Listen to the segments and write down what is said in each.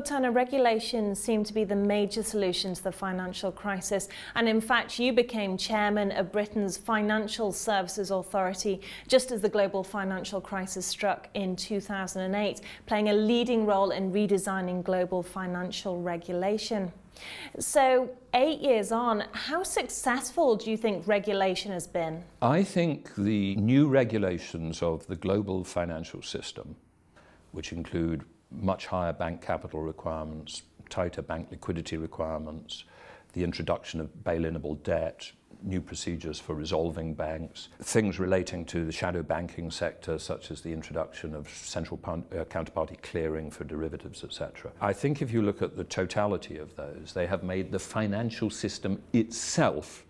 Turner, regulations seem to be the major solution to the financial crisis. And in fact, you became chairman of Britain's Financial Services Authority just as the global financial crisis struck in 2008, playing a leading role in redesigning global financial regulation. So, eight years on, how successful do you think regulation has been? I think the new regulations of the global financial system, which include much higher bank capital requirements, tighter bank liquidity requirements, the introduction of bail-inable debt, new procedures for resolving banks, things relating to the shadow banking sector, such as the introduction of central uh, counterparty clearing for derivatives, etc. I think if you look at the totality of those, they have made the financial system itself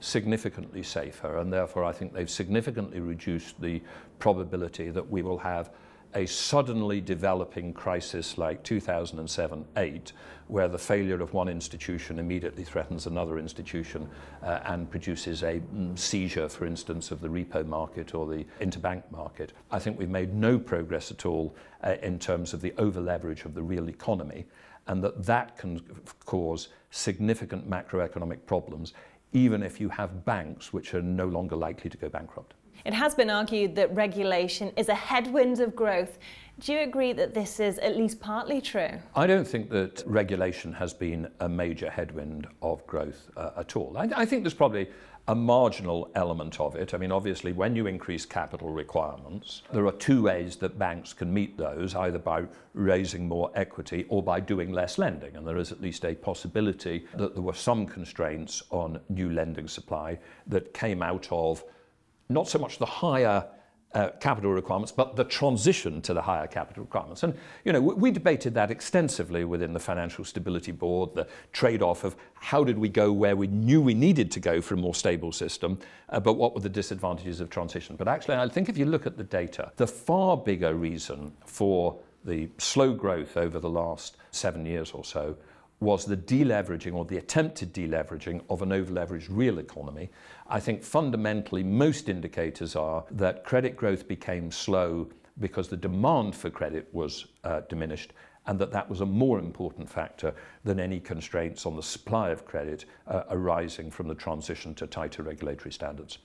significantly safer, and therefore I think they've significantly reduced the probability that we will have a suddenly developing crisis like 2007-8, where the failure of one institution immediately threatens another institution uh, and produces a mm, seizure, for instance, of the repo market or the interbank market. I think we've made no progress at all uh, in terms of the over-leverage of the real economy, and that that can cause significant macroeconomic problems, even if you have banks which are no longer likely to go bankrupt. It has been argued that regulation is a headwind of growth. Do you agree that this is at least partly true? I don't think that regulation has been a major headwind of growth uh, at all. I, I think there's probably a marginal element of it. I mean, obviously, when you increase capital requirements, there are two ways that banks can meet those either by raising more equity or by doing less lending. And there is at least a possibility that there were some constraints on new lending supply that came out of not so much the higher uh, capital requirements, but the transition to the higher capital requirements. And, you know, we, we debated that extensively within the Financial Stability Board, the trade-off of how did we go where we knew we needed to go for a more stable system, uh, but what were the disadvantages of transition. But actually, I think if you look at the data, the far bigger reason for the slow growth over the last seven years or so was the deleveraging or the attempted deleveraging of an overleveraged real economy. I think fundamentally most indicators are that credit growth became slow because the demand for credit was uh, diminished and that that was a more important factor than any constraints on the supply of credit uh, arising from the transition to tighter regulatory standards.